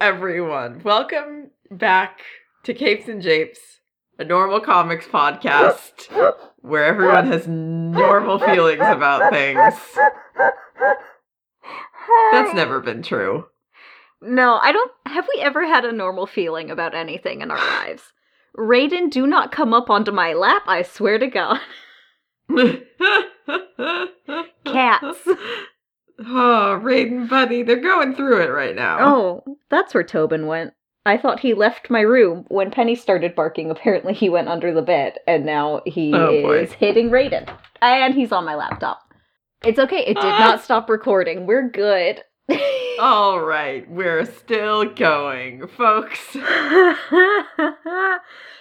Everyone. Welcome back to Capes and Japes, a normal comics podcast where everyone has normal feelings about things. That's never been true. No, I don't. Have we ever had a normal feeling about anything in our lives? Raiden, do not come up onto my lap, I swear to God. Cats. Oh, Raiden, buddy, they're going through it right now. Oh, that's where Tobin went. I thought he left my room. When Penny started barking, apparently he went under the bed, and now he Oh, boy. is hitting Raiden. And he's on my laptop. It's okay, it did Ah. not stop recording. We're good. All right, we're still going, folks.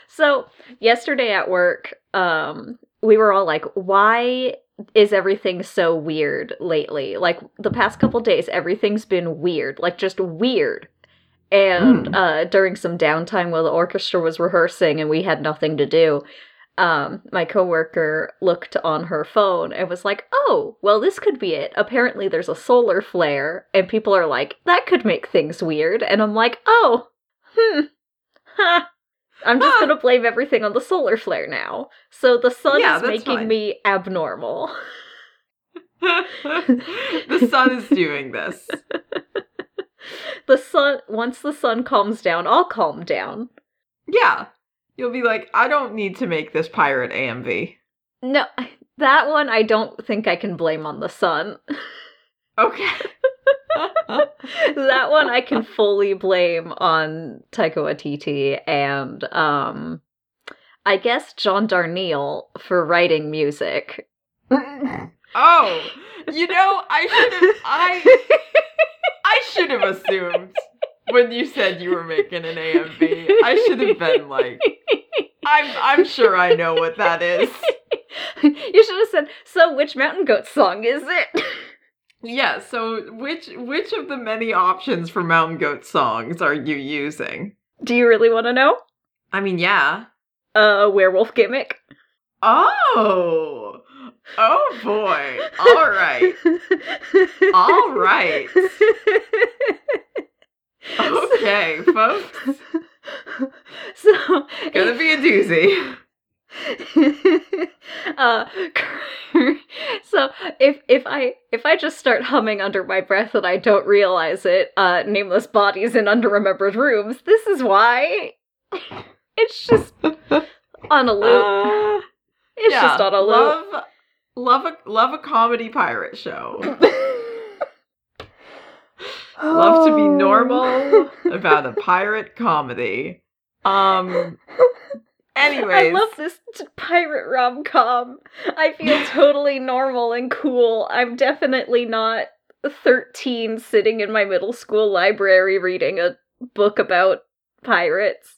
so yesterday at work um we were all like why is everything so weird lately? Like the past couple days everything's been weird like just weird. And Hmm. uh during some downtime while the orchestra was rehearsing and we had nothing to do um my coworker looked on her phone and was like oh well this could be it. Apparently there's a solar flare. And people are like that could make things weird. And i'm like oh hmm. Ha i'm just Huh. gonna blame everything on the solar flare now so the sun Yeah, is making fine. me abnormal the sun is doing this. the sun once the sun calms down i'll calm down Yeah. You'll be like, I don't need to make this pirate AMV. no that one i don't think i can blame on the sun Okay. that one I can fully blame on Taika Waititi and um I guess John Darnielle for writing music. oh, you know, I should have I I should have assumed when you said you were making an AMV. I should have been like, I'm I'm sure I know what that is. you should have said, "So which Mountain Goat song is it?" Yeah, so which which of the many options for Mountain Goat songs are you using? Do you really want to know? I mean, yeah. Uh, werewolf gimmick. Oh. Oh boy. All right. All right. Okay, folks. so Gonna be a doozy. uh so if if i if i just start humming under my breath and i don't realize it uh nameless bodies in underremembered rooms this is why it's just on a loop Uh, it's yeah, just on a loop love love a love a comedy pirate show. love to be normal about a pirate comedy. Um anyways, I love this pirate rom com. I feel totally normal and cool. I'm definitely not 13 sitting in my middle school library reading a book about pirates.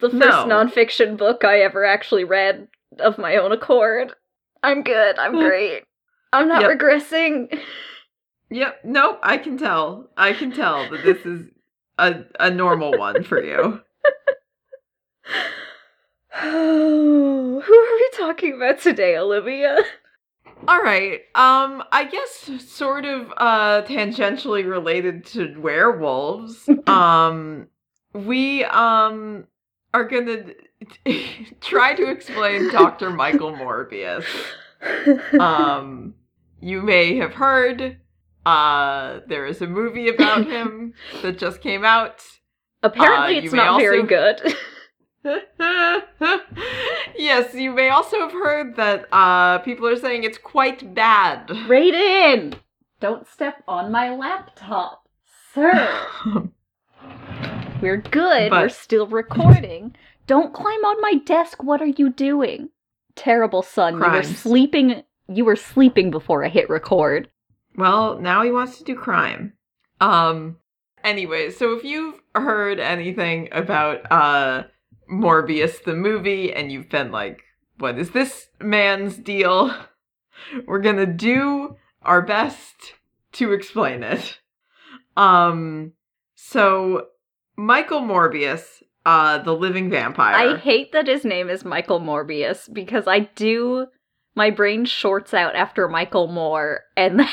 The first No. nonfiction book I ever actually read of my own accord. I'm good. I'm great. I'm not Yep. regressing. Yep, nope, I can tell. I can tell that this is a a normal one for you. Who are we talking about today, Olivia? All right. Um I guess sort of uh tangentially related to werewolves. um we um are going to try to explain Dr. Michael Morbius. Um you may have heard uh there is a movie about him that just came out. Apparently, uh, it's not very also- good. yes, you may also have heard that uh people are saying it's quite bad. Raiden! Don't step on my laptop, sir. We're good. But- We're still recording. Don't climb on my desk. What are you doing? Terrible son. You were sleeping. You were sleeping before I hit record. Well, now he wants to do crime. Um anyway, so if you've heard anything about uh Morbius the movie and you've been like, what is this man's deal? We're to do our best to explain it. Um so Michael Morbius, uh the living vampire. I hate that his name is Michael Morbius because I do. My brain shorts out after Michael Moore, and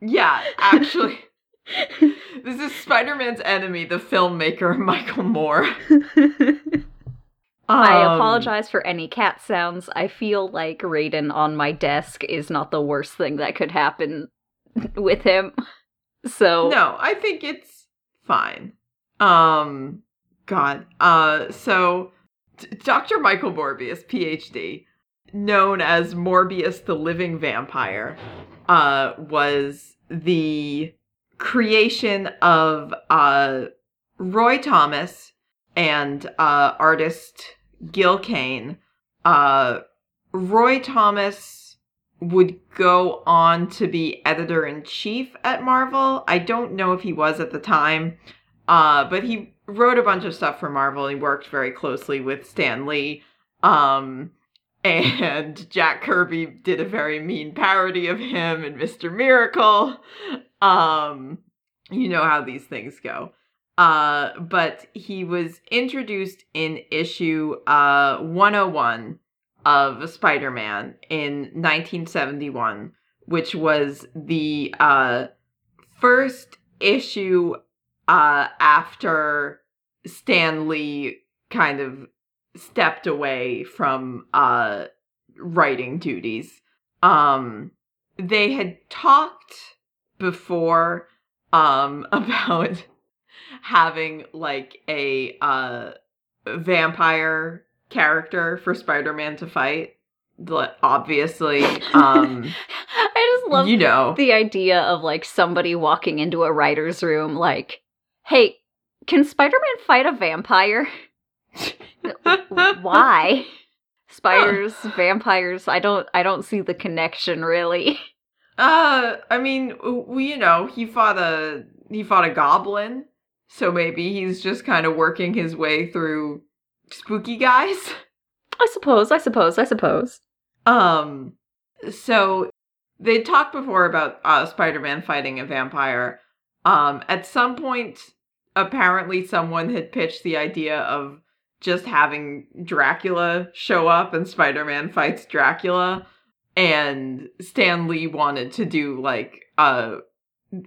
yeah, actually this is Spider-Man's enemy, the filmmaker Michael Moore. I Um, apologize for any cat sounds. I feel like Raiden on my desk is not the worst thing that could happen with him. So No, I think it's fine. Um, God. Uh, so D- Dr. Michael Morbius, PhD, known as Morbius the Living Vampire, uh, was the creation of uh, Roy Thomas and uh, artist Gil Kane. Uh, Roy Thomas would go on to be editor in chief at Marvel. I don't know if he was at the time, uh, but he wrote a bunch of stuff for Marvel. He worked very closely with Stan Lee. Um, and Jack Kirby did a very mean parody of him and Mr. Miracle. Um, you know how these things go. Uh, but he was introduced in issue uh 101 of Spider-Man in 1971, which was the uh first issue uh after Stan Lee kind of stepped away from uh writing duties. Um they had talked before um about having like a uh vampire character for Spider-Man to fight. Obviously, um I just love you know. the idea of like somebody walking into a writer's room like, "Hey, can Spider-Man fight a vampire?" Why? Spiders, vampires, I don't I don't see the connection really. Uh, I mean, we, you know, he fought a he fought a goblin, so maybe he's just kind of working his way through spooky guys. I suppose, I suppose, I suppose. Um, so they talked before about uh, Spider-Man fighting a vampire. Um, at some point, apparently, someone had pitched the idea of just having Dracula show up and Spider-Man fights Dracula, and Stan Lee wanted to do like a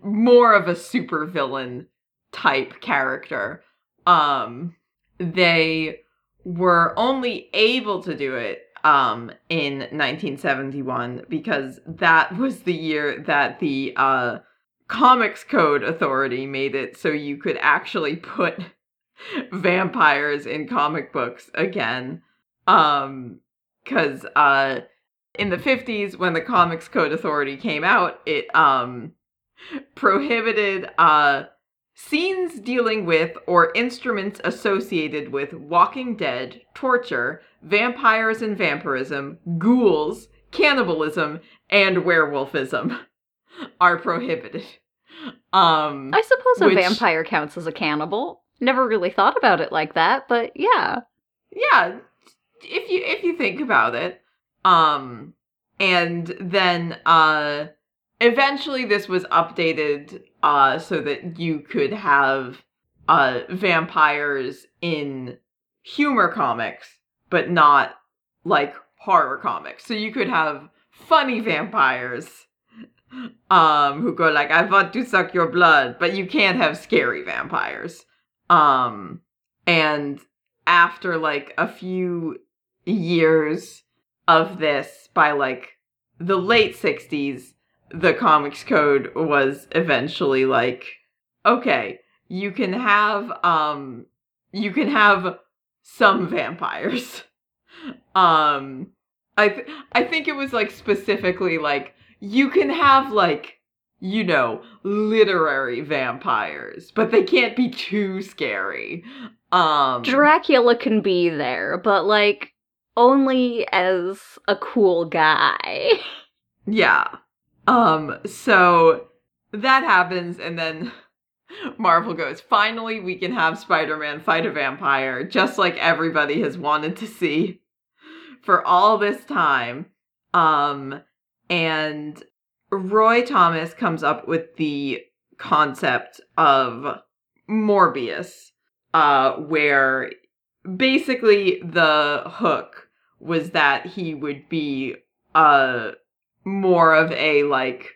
more of a supervillain type character. Um, they were only able to do it um in 1971 because that was the year that the uh comics code authority made it so you could actually put vampires in comic books again um cuz uh in the 50s when the comics code authority came out it um prohibited uh scenes dealing with or instruments associated with walking dead, torture, vampires and vampirism, ghouls, cannibalism, and werewolfism are prohibited. Um I suppose a Which- vampire counts as a cannibal. Never really thought about it like that, but yeah. yeah, if you if you think about it. Um and then uh eventually this was updated uh so that you could have uh vampires in humor comics but not like horror comics. So you could have funny vampires um who go like I want to suck your blood, but you can't have scary vampires. Um and after like a few years of this by like the late 60s the comics code was eventually like okay you can have um you can have some vampires. Um i th- i think it was like specifically like you can have like you know literary vampires but they can't be too scary um Dracula can be there, but like only as a cool guy. Yeah. Um, so that happens, and then Marvel goes, finally, we can have Spider Man fight a vampire, just like everybody has wanted to see for all this time. Um, and Roy Thomas comes up with the concept of Morbius, uh, where basically the hook was that he would be uh more of a like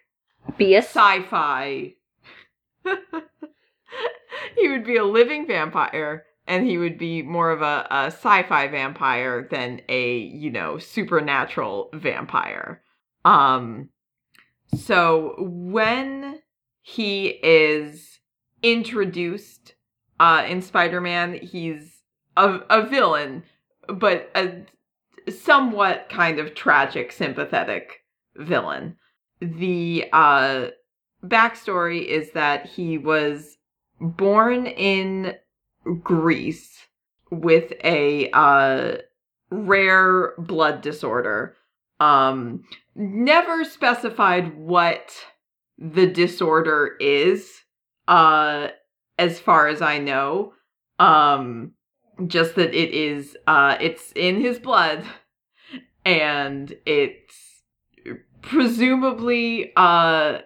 Be a sci-fi. He would be a living vampire and he would be more of a, a sci-fi vampire than a you know supernatural vampire. Um so when he is introduced uh in spider-man he's a, a villain but a somewhat kind of tragic sympathetic villain the uh backstory is that he was born in Greece with a uh, rare blood disorder. Um, never specified what the disorder is, uh, as far as I know. Um, just that it is, uh, it's in his blood, and it's presumably, uh,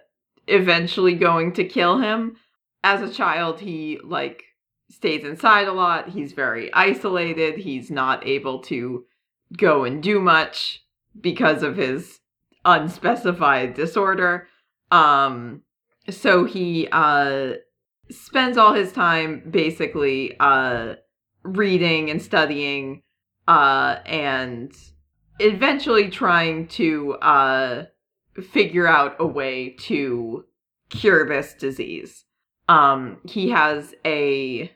eventually going to kill him. As a child, he, like, stays inside a lot. He's very isolated. He's not able to go and do much because of his unspecified disorder. Um, so he uh, spends all his time basically uh, reading and studying uh, and eventually trying to uh, figure out a way to cure this disease. Um, he has a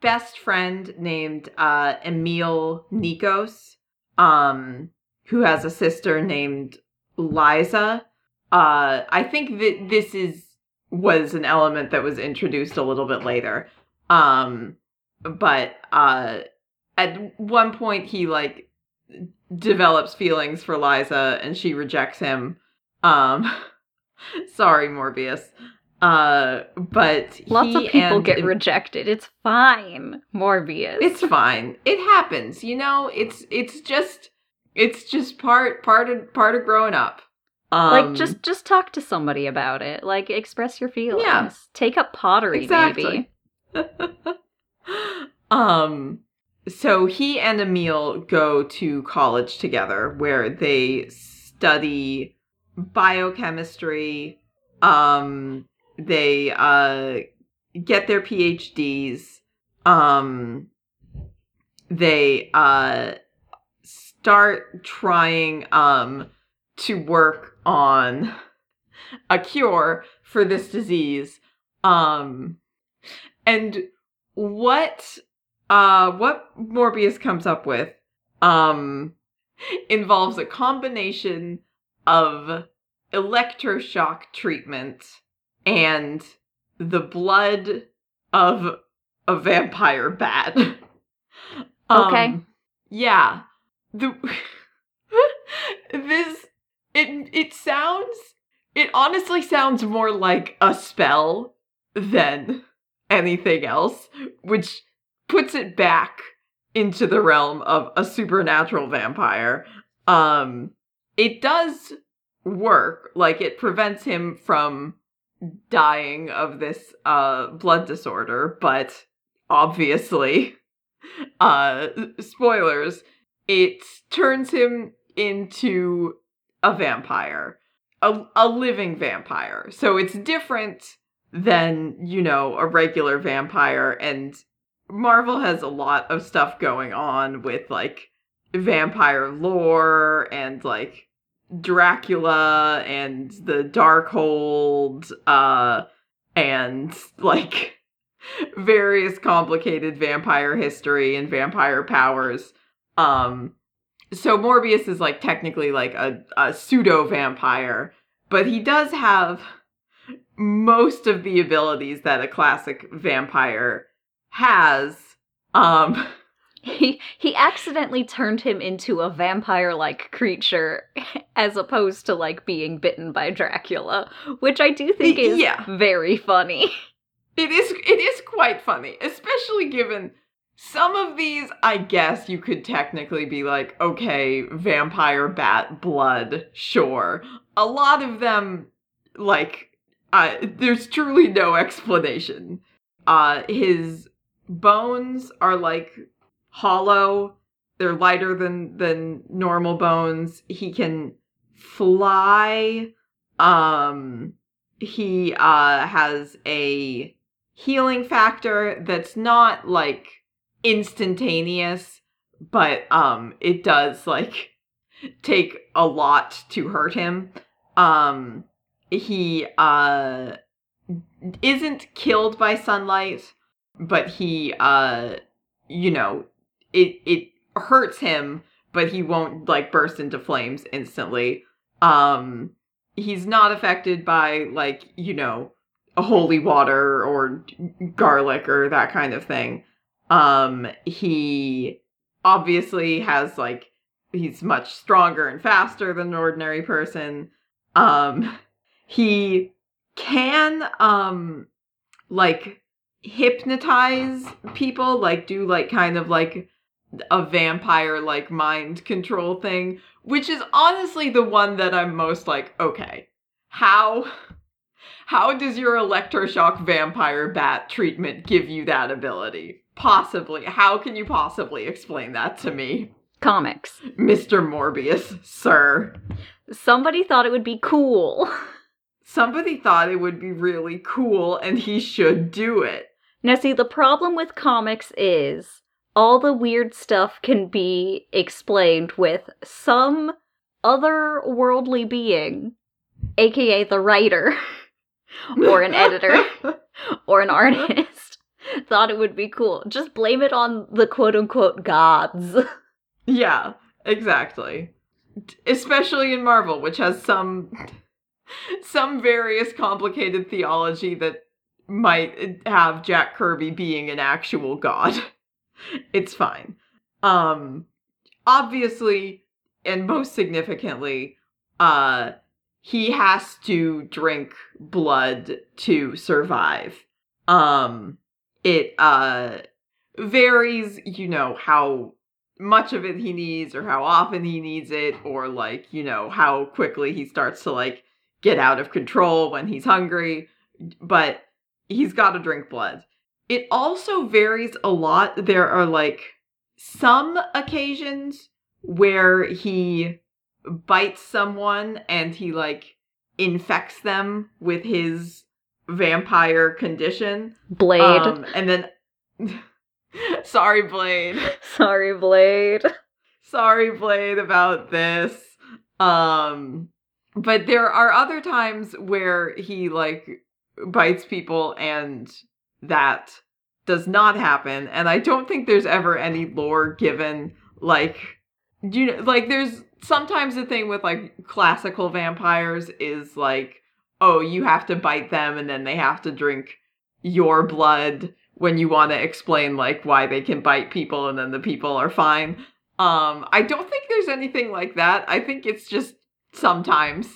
best friend named uh, Emil Nikos, um, who has a sister named Liza. Uh, I think that this is was an element that was introduced a little bit later. Um, but uh, at one point he like develops feelings for Liza and she rejects him. Um, sorry, Morbius. Uh, but lots of people get it, rejected. It's fine, Morbius. It's fine. It happens. You know, it's it's just it's just part part of part of growing up. Um, like just just talk to somebody about it. Like express your feelings. Yeah. Take up pottery, exactly. maybe. um. So he and Emil go to college together, where they study biochemistry. Um they uh, get their PhDs. Um, they uh, start trying um, to work on a cure for this disease. Um, and what uh, what Morbius comes up with um, involves a combination of electroshock treatment and the blood of a vampire bat. okay. Um, yeah. The this it it sounds it honestly sounds more like a spell than anything else, which puts it back into the realm of a supernatural vampire. Um it does work, like it prevents him from dying of this uh blood disorder, but obviously uh spoilers, it turns him into a vampire. A, a living vampire. So it's different than, you know, a regular vampire and Marvel has a lot of stuff going on with like vampire lore and like Dracula and the Darkhold, uh, and like various complicated vampire history and vampire powers. Um, so Morbius is like technically like a, a pseudo vampire, but he does have most of the abilities that a classic vampire has. Um, he he accidentally turned him into a vampire like creature as opposed to like being bitten by Dracula, which I do think is yeah. very funny. It is it is quite funny, especially given some of these I guess you could technically be like, okay, vampire bat blood, sure. A lot of them like uh, there's truly no explanation. Uh his bones are like hollow. They're lighter than than normal bones. He can fly. Um he uh has a healing factor that's not like instantaneous, but um it does like take a lot to hurt him. Um he uh isn't killed by sunlight, but he uh you know, it it hurts him, but he won't like burst into flames instantly. Um he's not affected by like, you know, holy water or garlic or that kind of thing. Um he obviously has like he's much stronger and faster than an ordinary person. Um he can um like hypnotize people, like do like kind of like a vampire like mind control thing, which is honestly the one that I'm most like, okay, how how does your electroshock vampire bat treatment give you that ability? Possibly. How can you possibly explain that to me? Comics. Mr. Morbius, sir. Somebody thought it would be cool. Somebody thought it would be really cool and he should do it. Now, see, the problem with comics is all the weird stuff can be explained with some otherworldly being, aka the writer, or an editor, or an artist, thought it would be cool. Just blame it on the quote unquote gods. Yeah, exactly. Especially in Marvel, which has some some various complicated theology that might have Jack Kirby being an actual god. It's fine. Um obviously and most significantly, uh he has to drink blood to survive. Um it uh varies, you know, how much of it he needs or how often he needs it or like, you know, how quickly he starts to like get out of control when he's hungry, but he's got to drink blood. It also varies a lot. There are like some occasions where he bites someone and he like infects them with his vampire condition. Blade. Um, and then sorry, Blade. Sorry, Blade. sorry, Blade, about this. Um, but there are other times where he like bites people and that does not happen. And I don't think there's ever any lore given like you know like there's sometimes the thing with like classical vampires is like oh you have to bite them and then they have to drink your blood when you want to explain like why they can bite people and then the people are fine. Um i don't think there's anything like that. I think it's just sometimes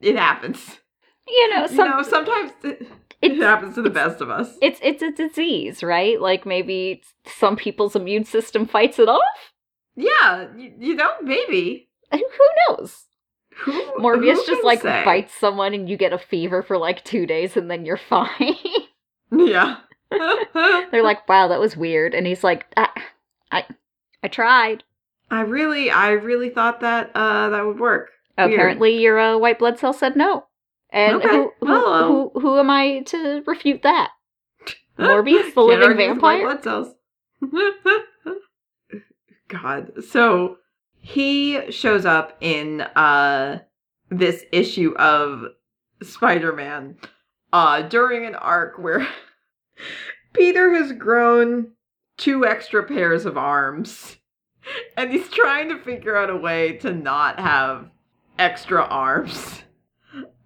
it happens. You know, some, you know sometimes it, it happens to the best of us. it's it's a disease, right? Like maybe some people's immune system fights it off. yeah you, you know maybe Who knows? who Morbius who just like say? bites someone and you get a fever for like two days and then you're fine. yeah They're like, "Wow, that was weird," and he's like, "I, I, I tried." i really i really thought that uh that would work Weird. Apparently, your uh, white blood cell said no. And Okay, who, who, well, who, who am I to refute that? Morbius, the living vampire? blood cells. God. So he shows up in uh this issue of Spider-Man uh during an arc where Peter has grown two extra pairs of arms and he's trying to figure out a way to not have extra arms.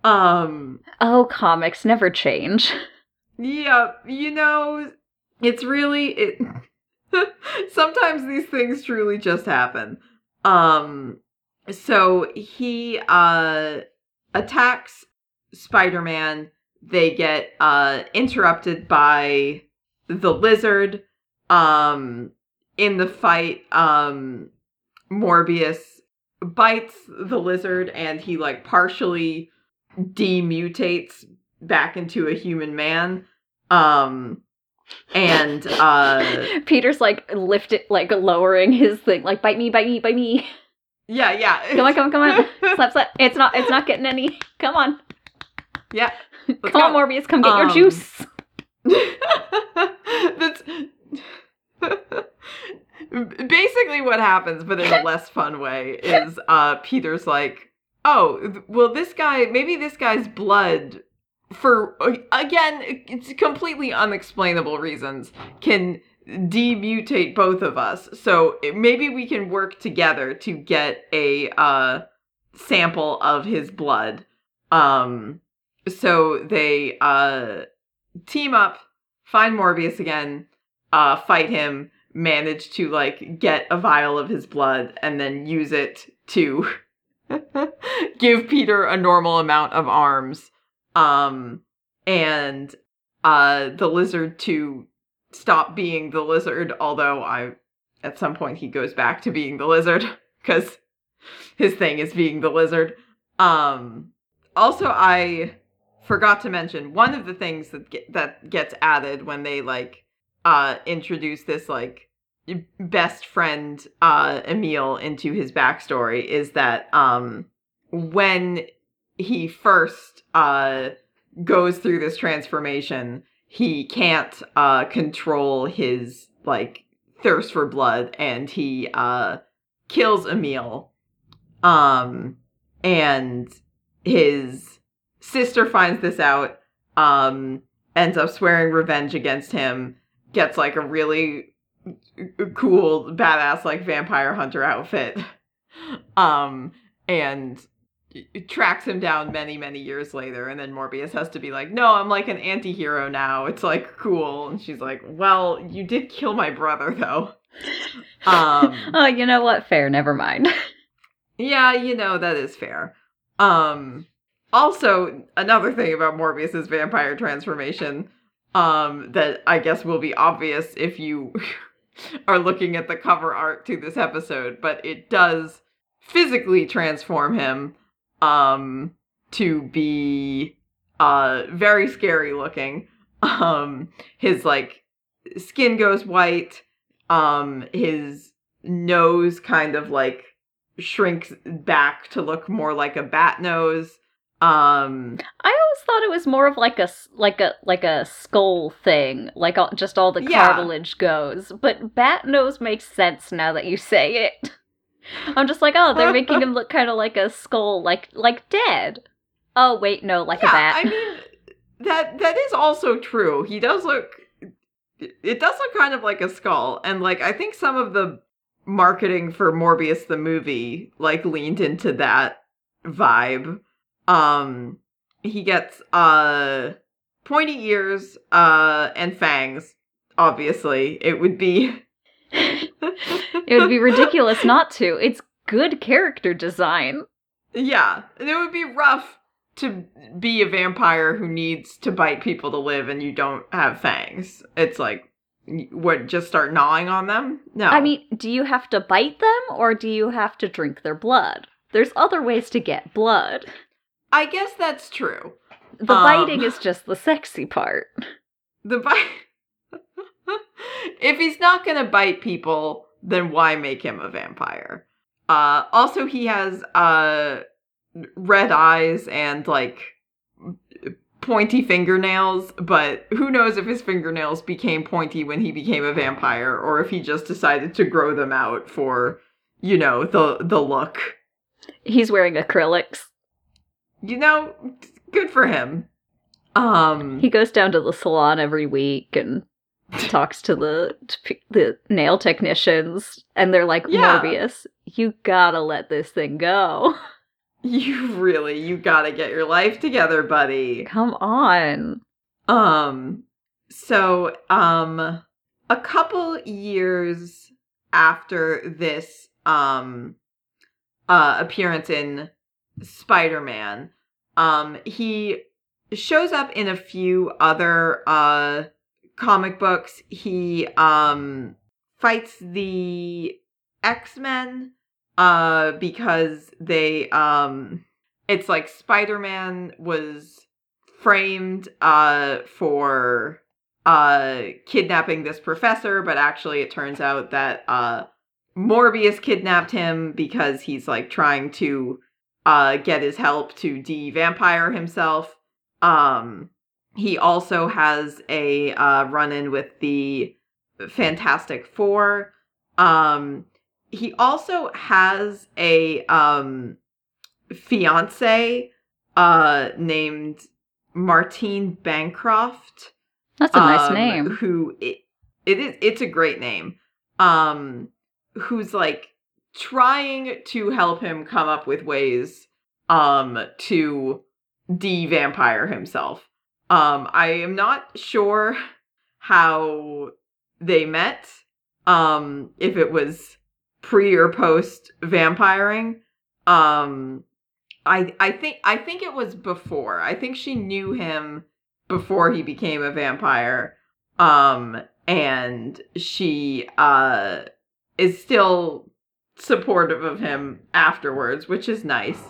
Um Oh, comics never change. yeah, you know, it's really it sometimes these things truly just happen. Um so he uh attacks Spider-Man. They get uh interrupted by the lizard. Um in the fight, um Morbius bites the lizard and he like partially demutates back into a human man. Um and uh Peter's like lift it, like lowering his thing, like bite me, bite me, bite me. yeah, yeah. Come on, come on, come on. slap, slap. It's not, it's not getting any. Come on, yeah. come on. Morbius, come get Um, your juice. That's basically what happens, but in a less fun way, is uh Peter's like, oh, well, this guy, maybe this guy's blood, for again, it's completely unexplainable reasons, can demutate both of us. So maybe we can work together to get a uh sample of his blood. Um, so they uh team up, find Morbius again, uh, fight him, manage to like get a vial of his blood, and then use it to give Peter a normal amount of arms. Um, and uh, the lizard to stop being the lizard. Although I, at some point, he goes back to being the lizard because his thing is being the lizard. Um, also, I forgot to mention one of the things that get, that gets added when they like uh introduce this like best friend uh Emil into his backstory is that um when he first uh goes through this transformation he can't uh control his like thirst for blood and he uh kills Emil. Um and his sister finds this out um ends up swearing revenge against him gets like a really cool badass like vampire hunter outfit. Um and tracks him down many many years later and then morbius has to be like no i'm like an anti-hero now it's like cool and she's like well you did kill my brother though um oh, you know what? Fair. Never mind. yeah, you know that is fair. Um also another thing about Morbius's vampire transformation um that I guess will be obvious if you are looking at the cover art to this episode, but it does physically transform him um to be uh very scary looking. Um his like skin goes white, um his nose kind of like shrinks back to look more like a bat nose. Um I always thought it was more of like a like a like a skull thing, like all, just all the Yeah. cartilage goes. But bat nose makes sense now that you say it. I'm just like, oh, they're making him look kind of like a skull, like like dead. Oh wait, no, like yeah, a bat. I mean that that is also true. He does look it does look kind of like a skull and like I think some of the marketing for Morbius the movie like leaned into that vibe. Um he gets uh pointy ears uh and fangs obviously. It would be it would be ridiculous not to. It's good character design. Yeah, and it would be rough to be a vampire who needs to bite people to live and you don't have fangs. It's like, what, just start gnawing on them? No. I mean, do you have to bite them or do you have to drink their blood? There's other ways to get blood. I guess that's true. The Um. biting is just the sexy part. The bite. if he's not gonna bite people, then why make him a vampire? Uh, also, he has uh red eyes and like pointy fingernails, but who knows if his fingernails became pointy when he became a vampire, or if he just decided to grow them out for, you know, the the look. He's wearing acrylics. You know, good for him. Um, He goes down to the salon every week and talks to the to the nail technicians, and they're like, Yeah. Morbius, you gotta let this thing go. you really, you gotta get your life together, buddy. Come on. Um so um a couple years after this um uh appearance in Spider-Man, um he shows up in a few other uh comic books. He um fights the X-Men uh because they um it's like Spider-Man was framed uh for uh kidnapping this professor but actually it turns out that uh Morbius kidnapped him because he's like trying to uh get his help to de-vampire himself um he also has a uh, run in with the Fantastic Four. Um, he also has a um, fiance uh, named Martine Bancroft. That's a nice um, name. Who it, it is it's a great name. Um who's like trying to help him come up with ways um to de-vampire himself. Um I am not sure how they met. Um if it was pre or post vampiring. Um I I think I think it was before. I think she knew him before he became a vampire. Um and she uh is still supportive of him afterwards, which is nice.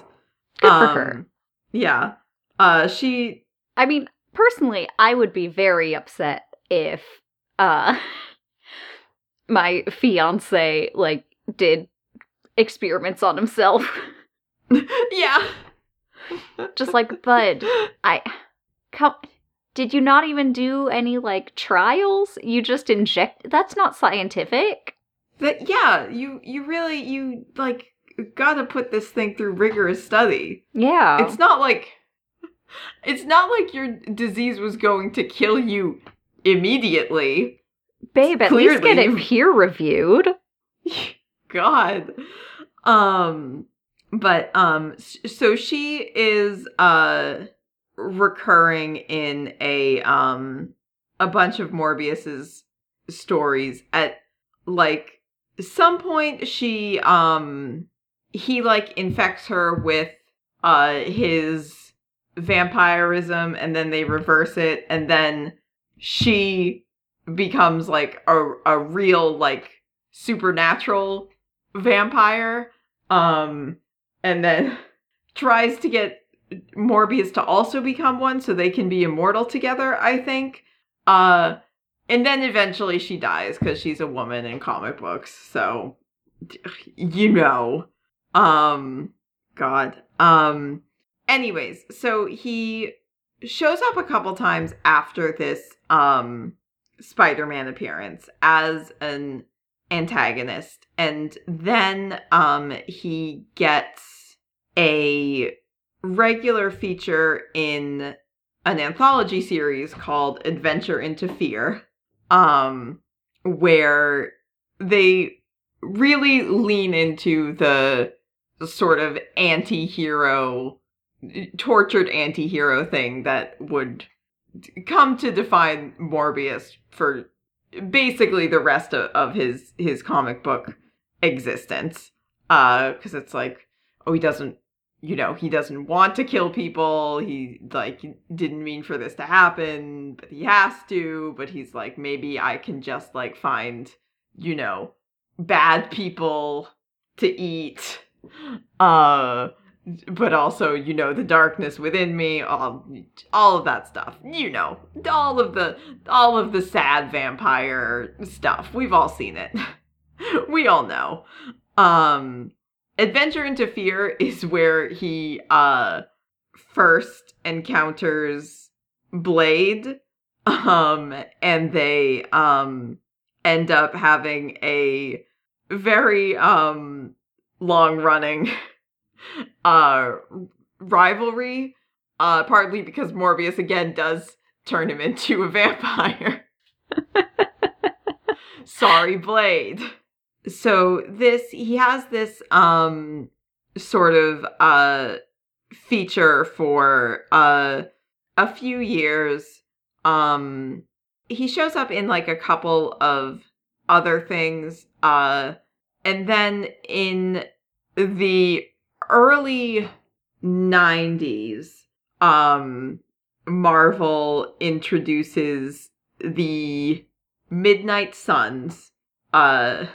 Good for Um, her. Yeah. Uh she I mean, personally, I would be very upset if uh my fiance like did experiments on himself. yeah. Just like, bud, I come did you not even do any like trials? You just inject that's not scientific. That yeah, you you really you like got to put this thing through rigorous study. Yeah. It's not like it's not like your disease was going to kill you immediately. Babe, at least get it peer reviewed. God. Um but um so she is uh recurring in a um a bunch of Morbius's stories at like some point she um he like infects her with uh his vampirism and then they reverse it and then she becomes like a a real like supernatural vampire um and then tries to get Morbius to also become one so they can be immortal together I think. Uh and then eventually she dies cuz she's a woman in comic books so you know. Um god. Um anyways so he shows up a couple times after this um Spider-Man appearance as an antagonist and then um he gets a regular feature in an anthology series called Adventure into Fear um where they really lean into the sort of anti-hero tortured anti-hero thing that would come to define Morbius for basically the rest of, of his his comic book existence. Uh because it's like oh he doesn't you know he doesn't want to kill people. He like didn't mean for this to happen but he has to. But he's like maybe i can just like find you know bad people to eat. Uh but also you know the darkness within me all all of that stuff. You know all of the all of the sad vampire stuff. We've all seen it. We all know. Um adventure into fear is where he uh first encounters blade um and they um end up having a very um long running uh rivalry uh partly because Morbius again does turn him into a vampire. Sorry Blade. So this he has this um sort of uh feature for uh a few years um he shows up in like a couple of other things uh and then in the early 90s um marvel introduces the midnight sons uh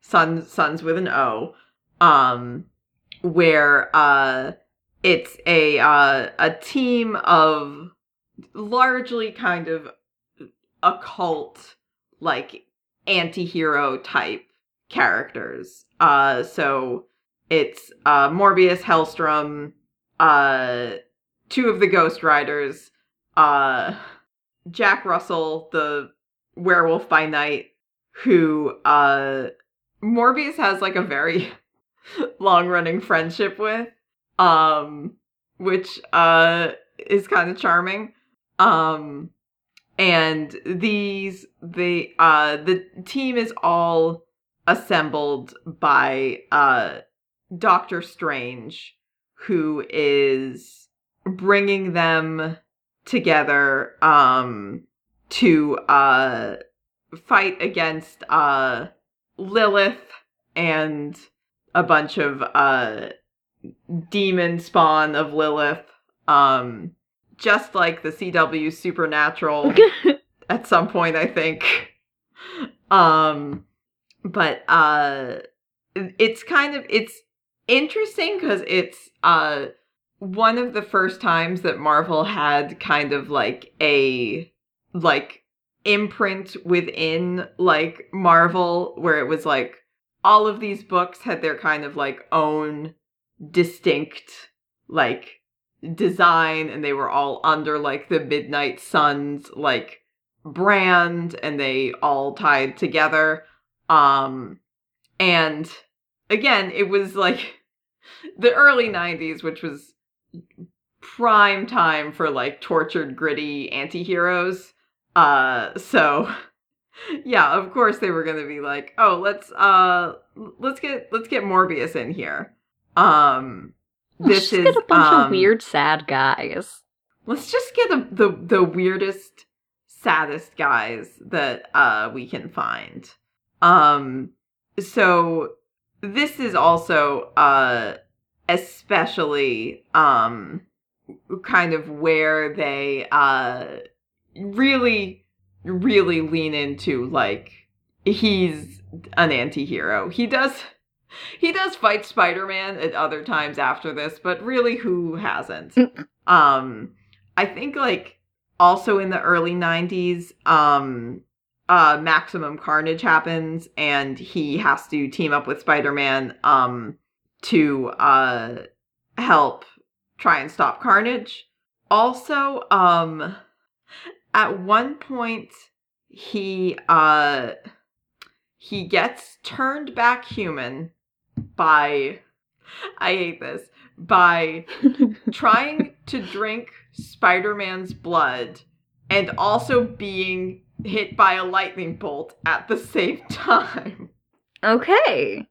sons sons with an o um where uh it's a uh a team of largely kind of occult like anti-hero type characters. Uh so it's uh Morbius, Hellstrom, uh two of the Ghost Riders, uh Jack Russell, the werewolf by night, who uh Morbius has like a very long running friendship with. Um which uh is kind of charming. Um and these the uh the team is all assembled by uh Doctor Strange who is bringing them together um to uh fight against uh Lilith and a bunch of uh demon spawn of Lilith um just like the CW Supernatural at some point I think. Um but uh it's kind of it's interesting cuz it's uh one of the first times that Marvel had kind of like a like imprint within like Marvel where it was like all of these books had their kind of like own distinct like design and they were all under like the Midnight Sons like brand and they all tied together um and again it was like the early 90s which was prime time for like tortured gritty anti-heroes. Uh so yeah of course they were gonna be like oh let's uh let's get let's get morbius in here. Um Let's this just is get a bunch um, of weird, sad guys. let's just get a, the the weirdest saddest guys that uh we can find. Um so this is also uh especially um kind of where they uh really really lean into like he's an anti-hero. He does he does fight spider-man at other times after this but really who hasn't? Um i think like also in the early 90s um uh maximum carnage happens and he has to team up with spider-man um to uh help try and stop carnage. Also um at one point he uh he gets turned back human by i hate this by trying to drink Spider-Man's blood and also being hit by a lightning bolt at the same time. okay.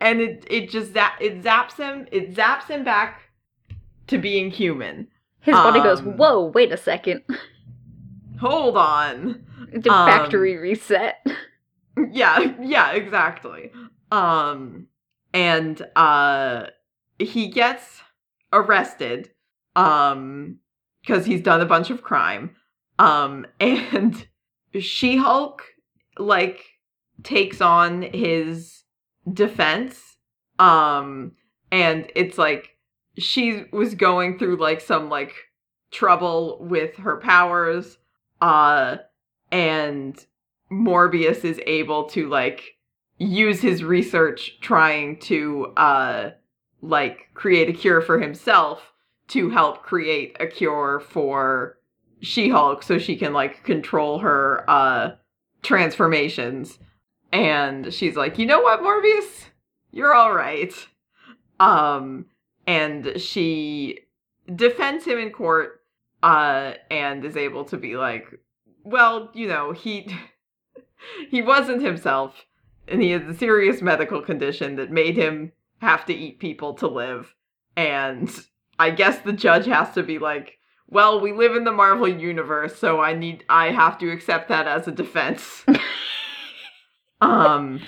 And it it just zap, it zaps him, it zaps him back to being human. His body goes, Um, whoa, wait a second. Hold on. The um, factory reset. Yeah, yeah, exactly. Um and uh he gets arrested um cuz he's done a bunch of crime. Um and She-Hulk like takes on his defense um and it's like she was going through like some like trouble with her powers uh and Morbius is able to like use his research trying to uh like create a cure for himself to help create a cure for She-Hulk so she can like control her uh transformations. And she's like, "You know what, Morbius? You're all right." Um and she defends him in court uh and is able to be like, "Well, you know, he he wasn't himself and he has a serious medical condition that made him have to eat people to live and i guess the judge has to be like well we live in the marvel universe so i need i have to accept that as a defense um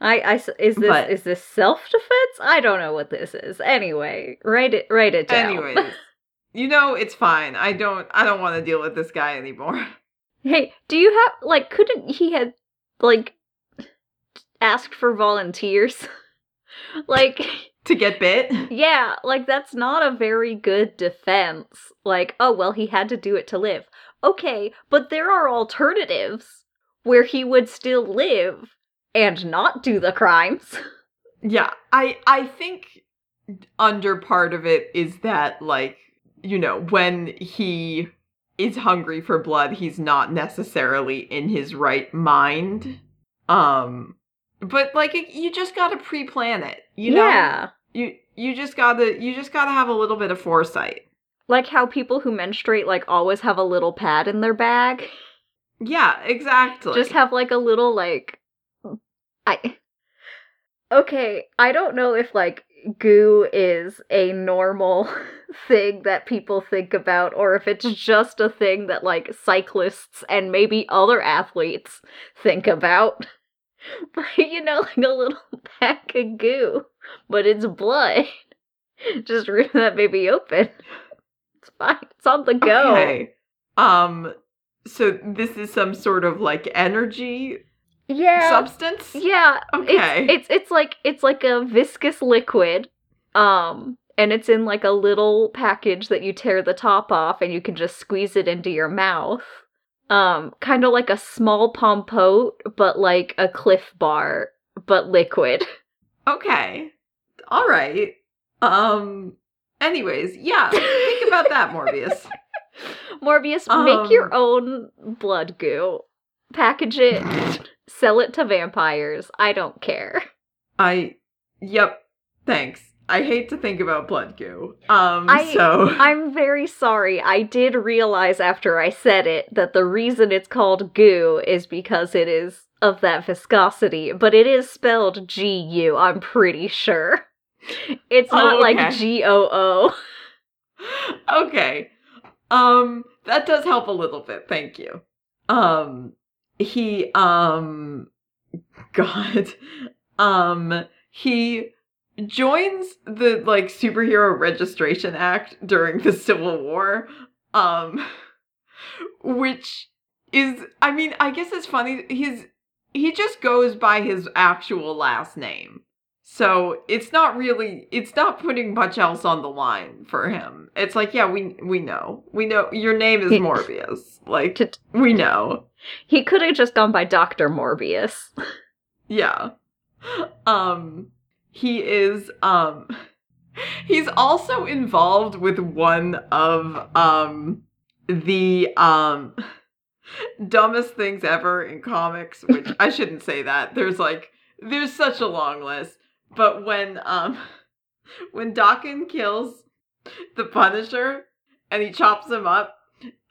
I, I is this But- is this self defense? I don't know what this is. Anyway, write it write it down. anyways you know it's fine i don't i don't want to deal with this guy anymore hey, do you have like couldn't he have like asked for volunteers? like to get bit yeah, like that's not a very good defense. Like, oh well, he had to do it to live. Okay, but there are alternatives where he would still live and not do the crimes. Yeah, I I think under part of it is that like you know, when he is hungry for blood, he's not necessarily in his right mind. Um but like you just got to pre-plan it, you know? yeah. You you just got to you just got to have a little bit of foresight. Like how people who menstruate like always have a little pad in their bag. Yeah, exactly. Just have like a little like I Okay, I don't know if like goo is a normal thing that people think about or if it's just a thing that like cyclists and maybe other athletes think about. But you know, like a little pack of goo, but it's blood. Just rip that baby open. It's fine. It's on the go. Okay. Um so this is some sort of like energy Yeah. substance? Yeah. Okay. It's, it's it's like it's like a viscous liquid. Um and it's in like a little package that you tear the top off and you can just squeeze it into your mouth. Um kind of like a small pompote but like a Clif Bar but liquid. Okay. All right. Um anyways, yeah, think about that Morbius. Morbius, Um, make your own blood goo. Package it, sell it to vampires. I don't care. I yep, thanks. I hate to think about blood goo. Um I- so I'm very sorry. I did realize after I said it that the reason it's called goo is because it is of that viscosity, but it is spelled G U, I'm pretty sure. It's Oh, not like okay. G O O. okay. Um that does help a little bit. Thank you. Um he um god um he joins the like superhero registration act during the Civil War um which is I mean, I guess it's funny he's he just goes by his actual last name. So it's not really it's not putting much else on the line for him. It's like, yeah, we we know. We know your name is Morbius. Like we know. He could have just gone by Dr. Morbius. Yeah. Um he is um he's also involved with one of um the um dumbest things ever in comics, which I shouldn't say that. There's like there's such a long list. But when um when Dawkins kills the Punisher and he chops him up,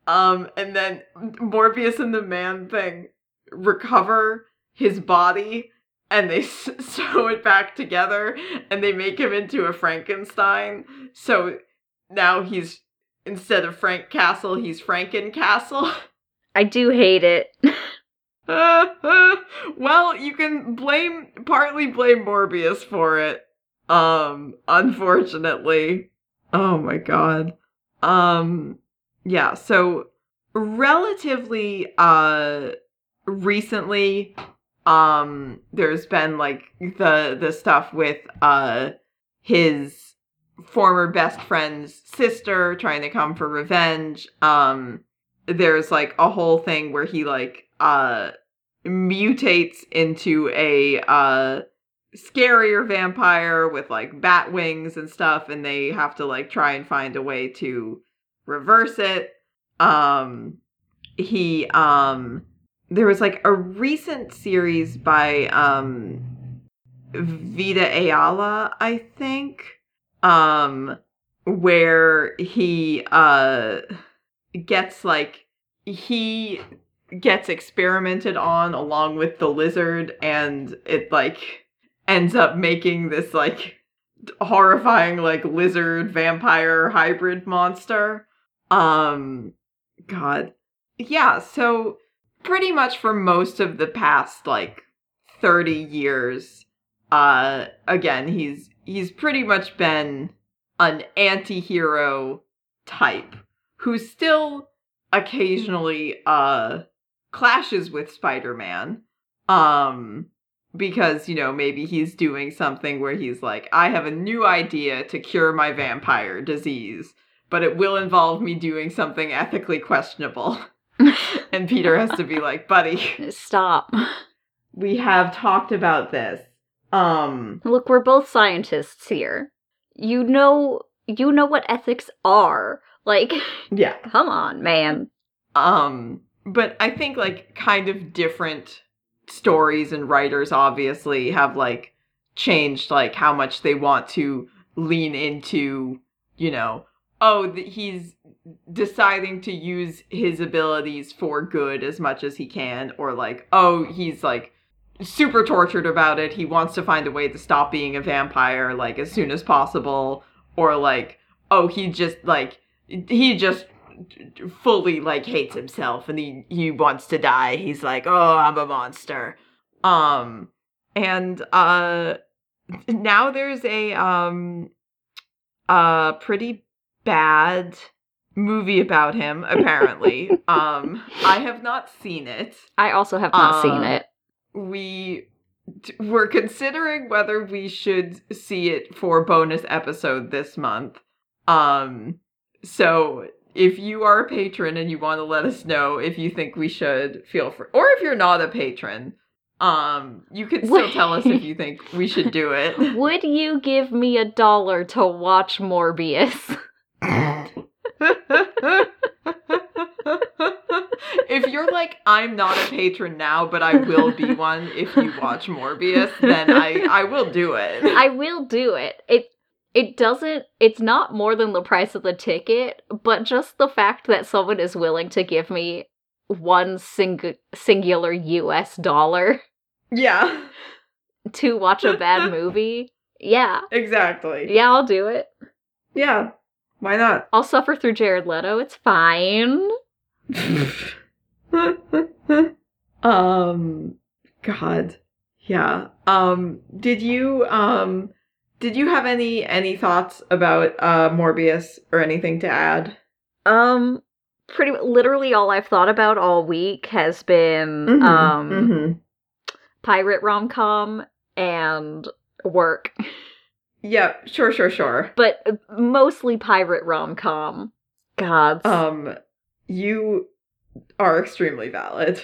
um and then Morbius and the man thing recover his body and they s- sew it back together and they make him into a Frankenstein. So now he's instead of Frank Castle, he's Franken Castle. I do hate it. well, you can blame partly blame Morbius for it. Um, unfortunately. Oh my god. Um yeah, so relatively uh recently um there's been like the the stuff with uh his former best friend's sister trying to come for revenge. Um there's like a whole thing where he like uh mutates into a uh scarier vampire with like bat wings and stuff and they have to like try and find a way to reverse it um he um there was like a recent series by um Vita Ayala I think um where he uh gets like he gets experimented on along with the lizard and it like ends up making this like horrifying like lizard vampire hybrid monster. Um god. Yeah so pretty much for most of the past like 30 years uh again he's he's pretty much been an anti-hero type who still occasionally uh clashes with Spider-Man um because you know maybe he's doing something where he's like I have a new idea to cure my vampire disease but it will involve me doing something ethically questionable and Peter has to be like buddy Stop. we have talked about this um Look, we're both scientists here. You know you know what ethics are. Like, Yeah. come on, man. Um, but I think like kind of different stories and writers obviously have like changed like how much they want to lean into, you know, oh, he's deciding to use his abilities for good as much as he can or like, oh, he's like super tortured about it. He wants to find a way to stop being a vampire like as soon as possible or like, oh, he just like he just fully like hates himself and he he wants to die. He's like, "Oh, I'm a monster." Um and uh now there's a um a pretty bad movie about him apparently. um I have not seen it. I also have not seen Uh, it. We t- we're considering whether we should see it for bonus episode this month. Um so if you are a patron and you want to let us know if you think we should feel free or if you're not a patron, um you can still tell us if you think we should do it. Would you give me a dollar to watch Morbius? If you're like I'm not a patron now, but I will be one if you watch Morbius, then I I will do it. I will do it. It it doesn't it's not more than the price of the ticket, but just the fact that someone is willing to give me one sing- singular US dollar yeah, to watch a bad movie. Yeah. exactly. Yeah, I'll do it. Yeah, why not? I'll suffer through Jared Leto. It's fine. um god yeah um did you um did you have any any thoughts about uh morbius or anything to add Um pretty literally all I've thought about all week has been Mhm, um mhm. pirate rom-com and work. yeah sure sure sure But uh, mostly pirate rom-com. God. um you are extremely valid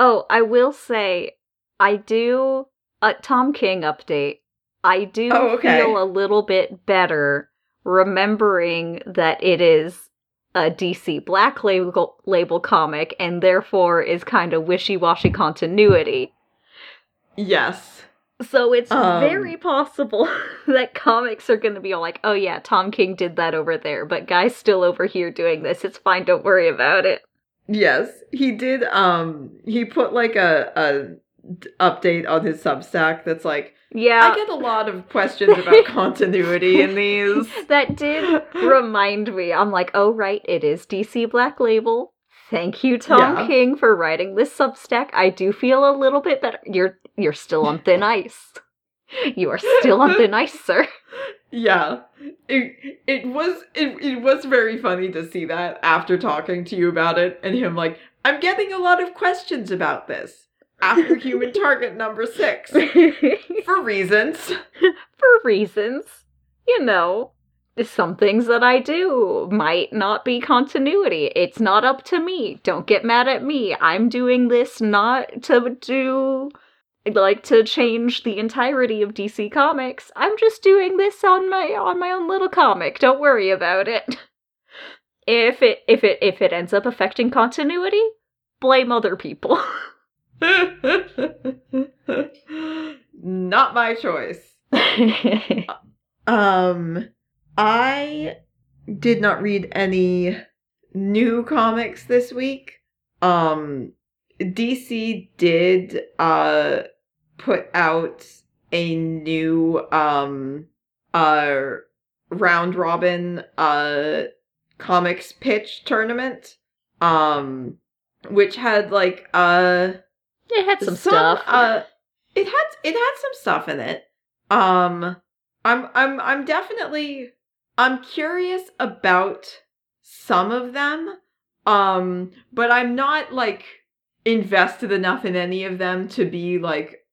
Oh, I will say, I do a Tom King update. I do Oh, okay. feel a little bit better remembering that it is a DC Black label, label comic and therefore is kind of wishy washy continuity. yes So it's Um. very possible that comics are going to be all like, oh yeah, Tom King did that over there, but guy's still over here doing this. It's fine, don't worry about it. yes he did um he put like a a update on his substack that's like Yeah. i get a lot of questions about continuity in these that did remind me. I'm like, oh right, it is DC Black Label. Thank you, Tom Yeah. King, for writing this Substack. I do feel a little bit better. You're you're still on thin ice. You are still on thin ice, sir. Yeah. It it was it, it was very funny to see that after talking to you about it and him like, I'm getting a lot of questions about this after human target number six. For reasons. for reasons, you know, some things that I do might not be continuity. It's not up to me. Don't get mad at me. I'm doing this not to do like to change the entirety of DC Comics. I'm just doing this on my on my own little comic. Don't worry about it. If it if it if it ends up affecting continuity, blame other people. Not my choice. Um, I did not read any new comics this week. Um, DC did uh put out a new um uh round robin uh comics pitch tournament um which had like uh it had some, stuff. uh it had it had some stuff in it um i'm i'm i'm definitely i'm curious about some of them um but i'm not like invested enough in any of them to be like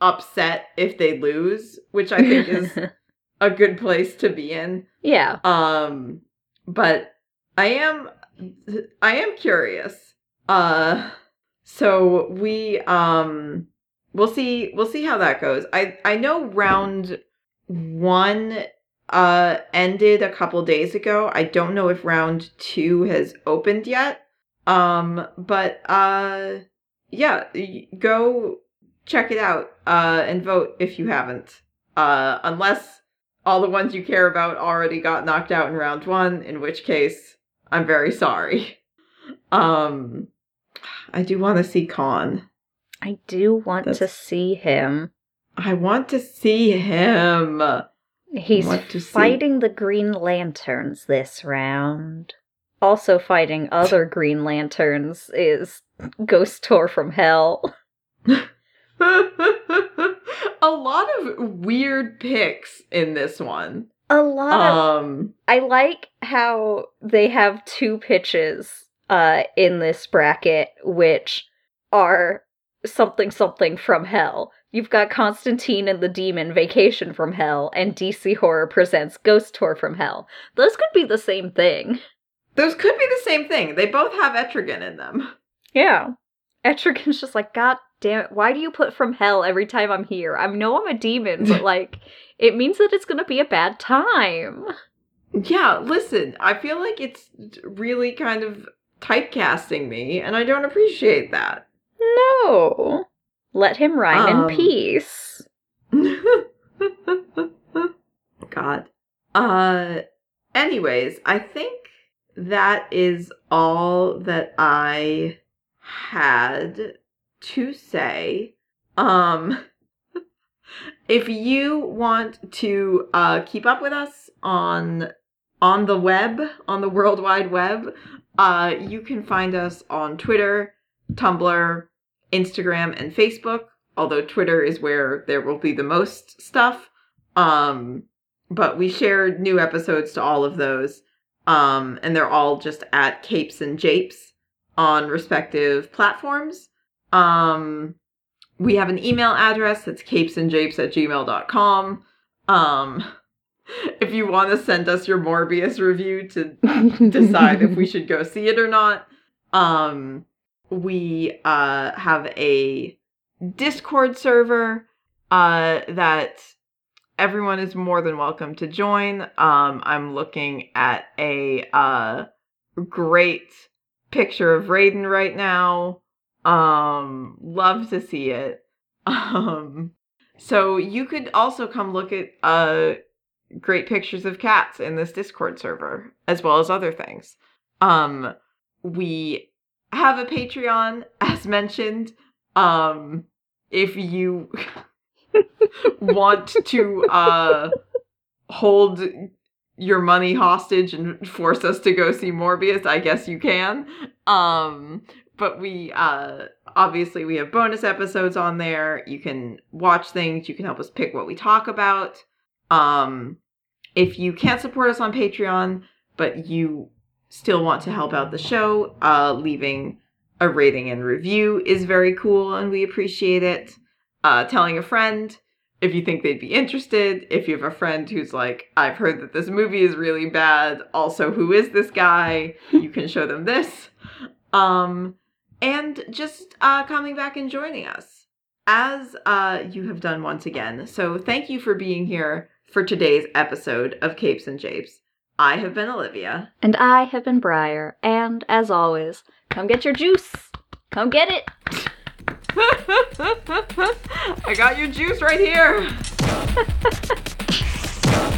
upset if they lose which i think is a good place to be in. Yeah. um but i am i am curious. Uh so we um we'll see we'll see how that goes. I i know round one uh ended a couple days ago. I don't know if round 2 has opened yet. Um but uh yeah, go check it out uh and vote if you haven't. Uh unless all the ones you care about already got knocked out in round 1, in which case I'm very sorry. Um I do want to see Khan. I do want to see him. I want to see him. He's to see- fighting the Green Lanterns this round. Also fighting other Green Lanterns is Ghost Tour from Hell. a lot of weird picks in this one. A lot of Um I like how they have two pitches uh in this bracket which are something something from hell. You've got Constantine and the Demon Vacation from Hell and DC Horror presents Ghost Tour from Hell. Those could be the same thing. those could be the same thing. They both have Etrigan in them. Yeah. Etrigan's just like, God damn it, why do you put from hell every time I'm here? I know I'm a demon, but like, it means that it's gonna be a bad time. Yeah, listen, I feel like it's really kind of typecasting me, and I don't appreciate that. No. Let him rhyme Um, in peace. God. Uh anyways, I think that is all that I had to say. Um if you want to uh keep up with us on on the web, on the World Wide Web, uh you can find us on Twitter, Tumblr, Instagram, and Facebook although Twitter is where there will be the most stuff. Um, but we share new episodes to all of those. Um, and they're all just at Capes and Japes on respective platforms. Um, we have an email address that's capesandjapes at gmail.com. Um, if you want to send us your Morbius review to decide if we should go see it or not. Um, we uh, have a Discord server uh, that everyone is more than welcome to join. Um, I'm looking at a uh, great picture of Raiden right now. Um, love to see it. Um, so you could also come look at uh, great pictures of cats in this Discord server, as well as other things. Um, we have a Patreon, as mentioned. Um, if you want to uh hold your money hostage and force us to go see Morbius, I guess you can. Um, but we uh obviously we have bonus episodes on there. You can watch things, you can help us pick what we talk about. Um, if you can't support us on Patreon, but you still want to help out the show, uh, leaving a rating and review is very cool and we appreciate it. Uh, telling a friend if you think they'd be interested. If you have a friend who's like, I've heard that this movie is really bad. Also, who is this guy? You can show them this. Um, and just uh, coming back and joining us as uh, you have done once again. So, thank you for being here for today's episode of Capes and Japes. I have been Olivia. And I have been Briar, and as always, come get your juice. Come get it. I got your juice right here.